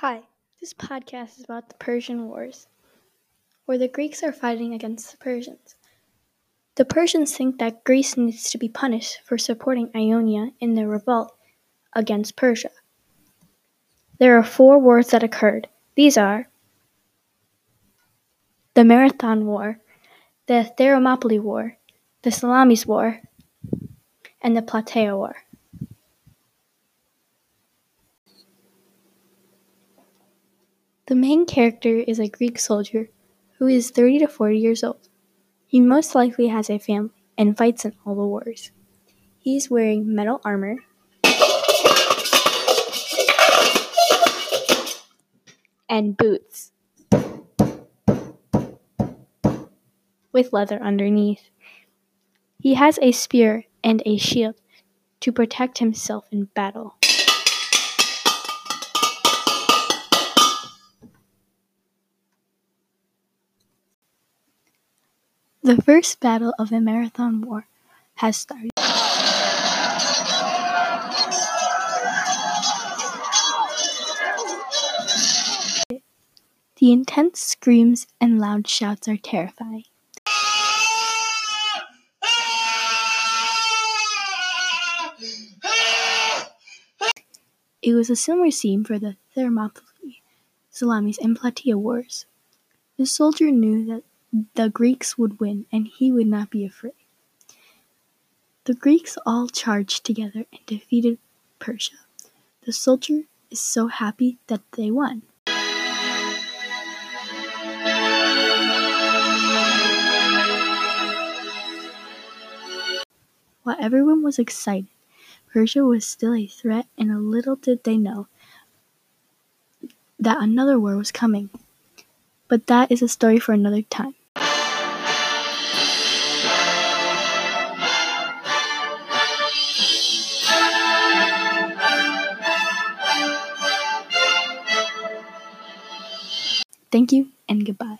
Hi, this podcast is about the Persian Wars, where the Greeks are fighting against the Persians. The Persians think that Greece needs to be punished for supporting Ionia in their revolt against Persia. There are four wars that occurred. These are the Marathon War, the Thermopylae War, the Salamis War, and the Plataea War. The main character is a Greek soldier who is 30 to 40 years old. He most likely has a family and fights in all the wars. He's wearing metal armor and boots with leather underneath. He has a spear and a shield to protect himself in battle. The first battle of the Marathon War has started. The intense screams and loud shouts are terrifying. It was a similar scene for the Thermopylae, Salamis, and Plataea wars. The soldier knew that the Greeks would win and he would not be afraid. The Greeks all charged together and defeated Persia. The soldier is so happy that they won. While everyone was excited, Persia was still a threat, and little did they know that another war was coming. But that is a story for another time. Thank you and goodbye.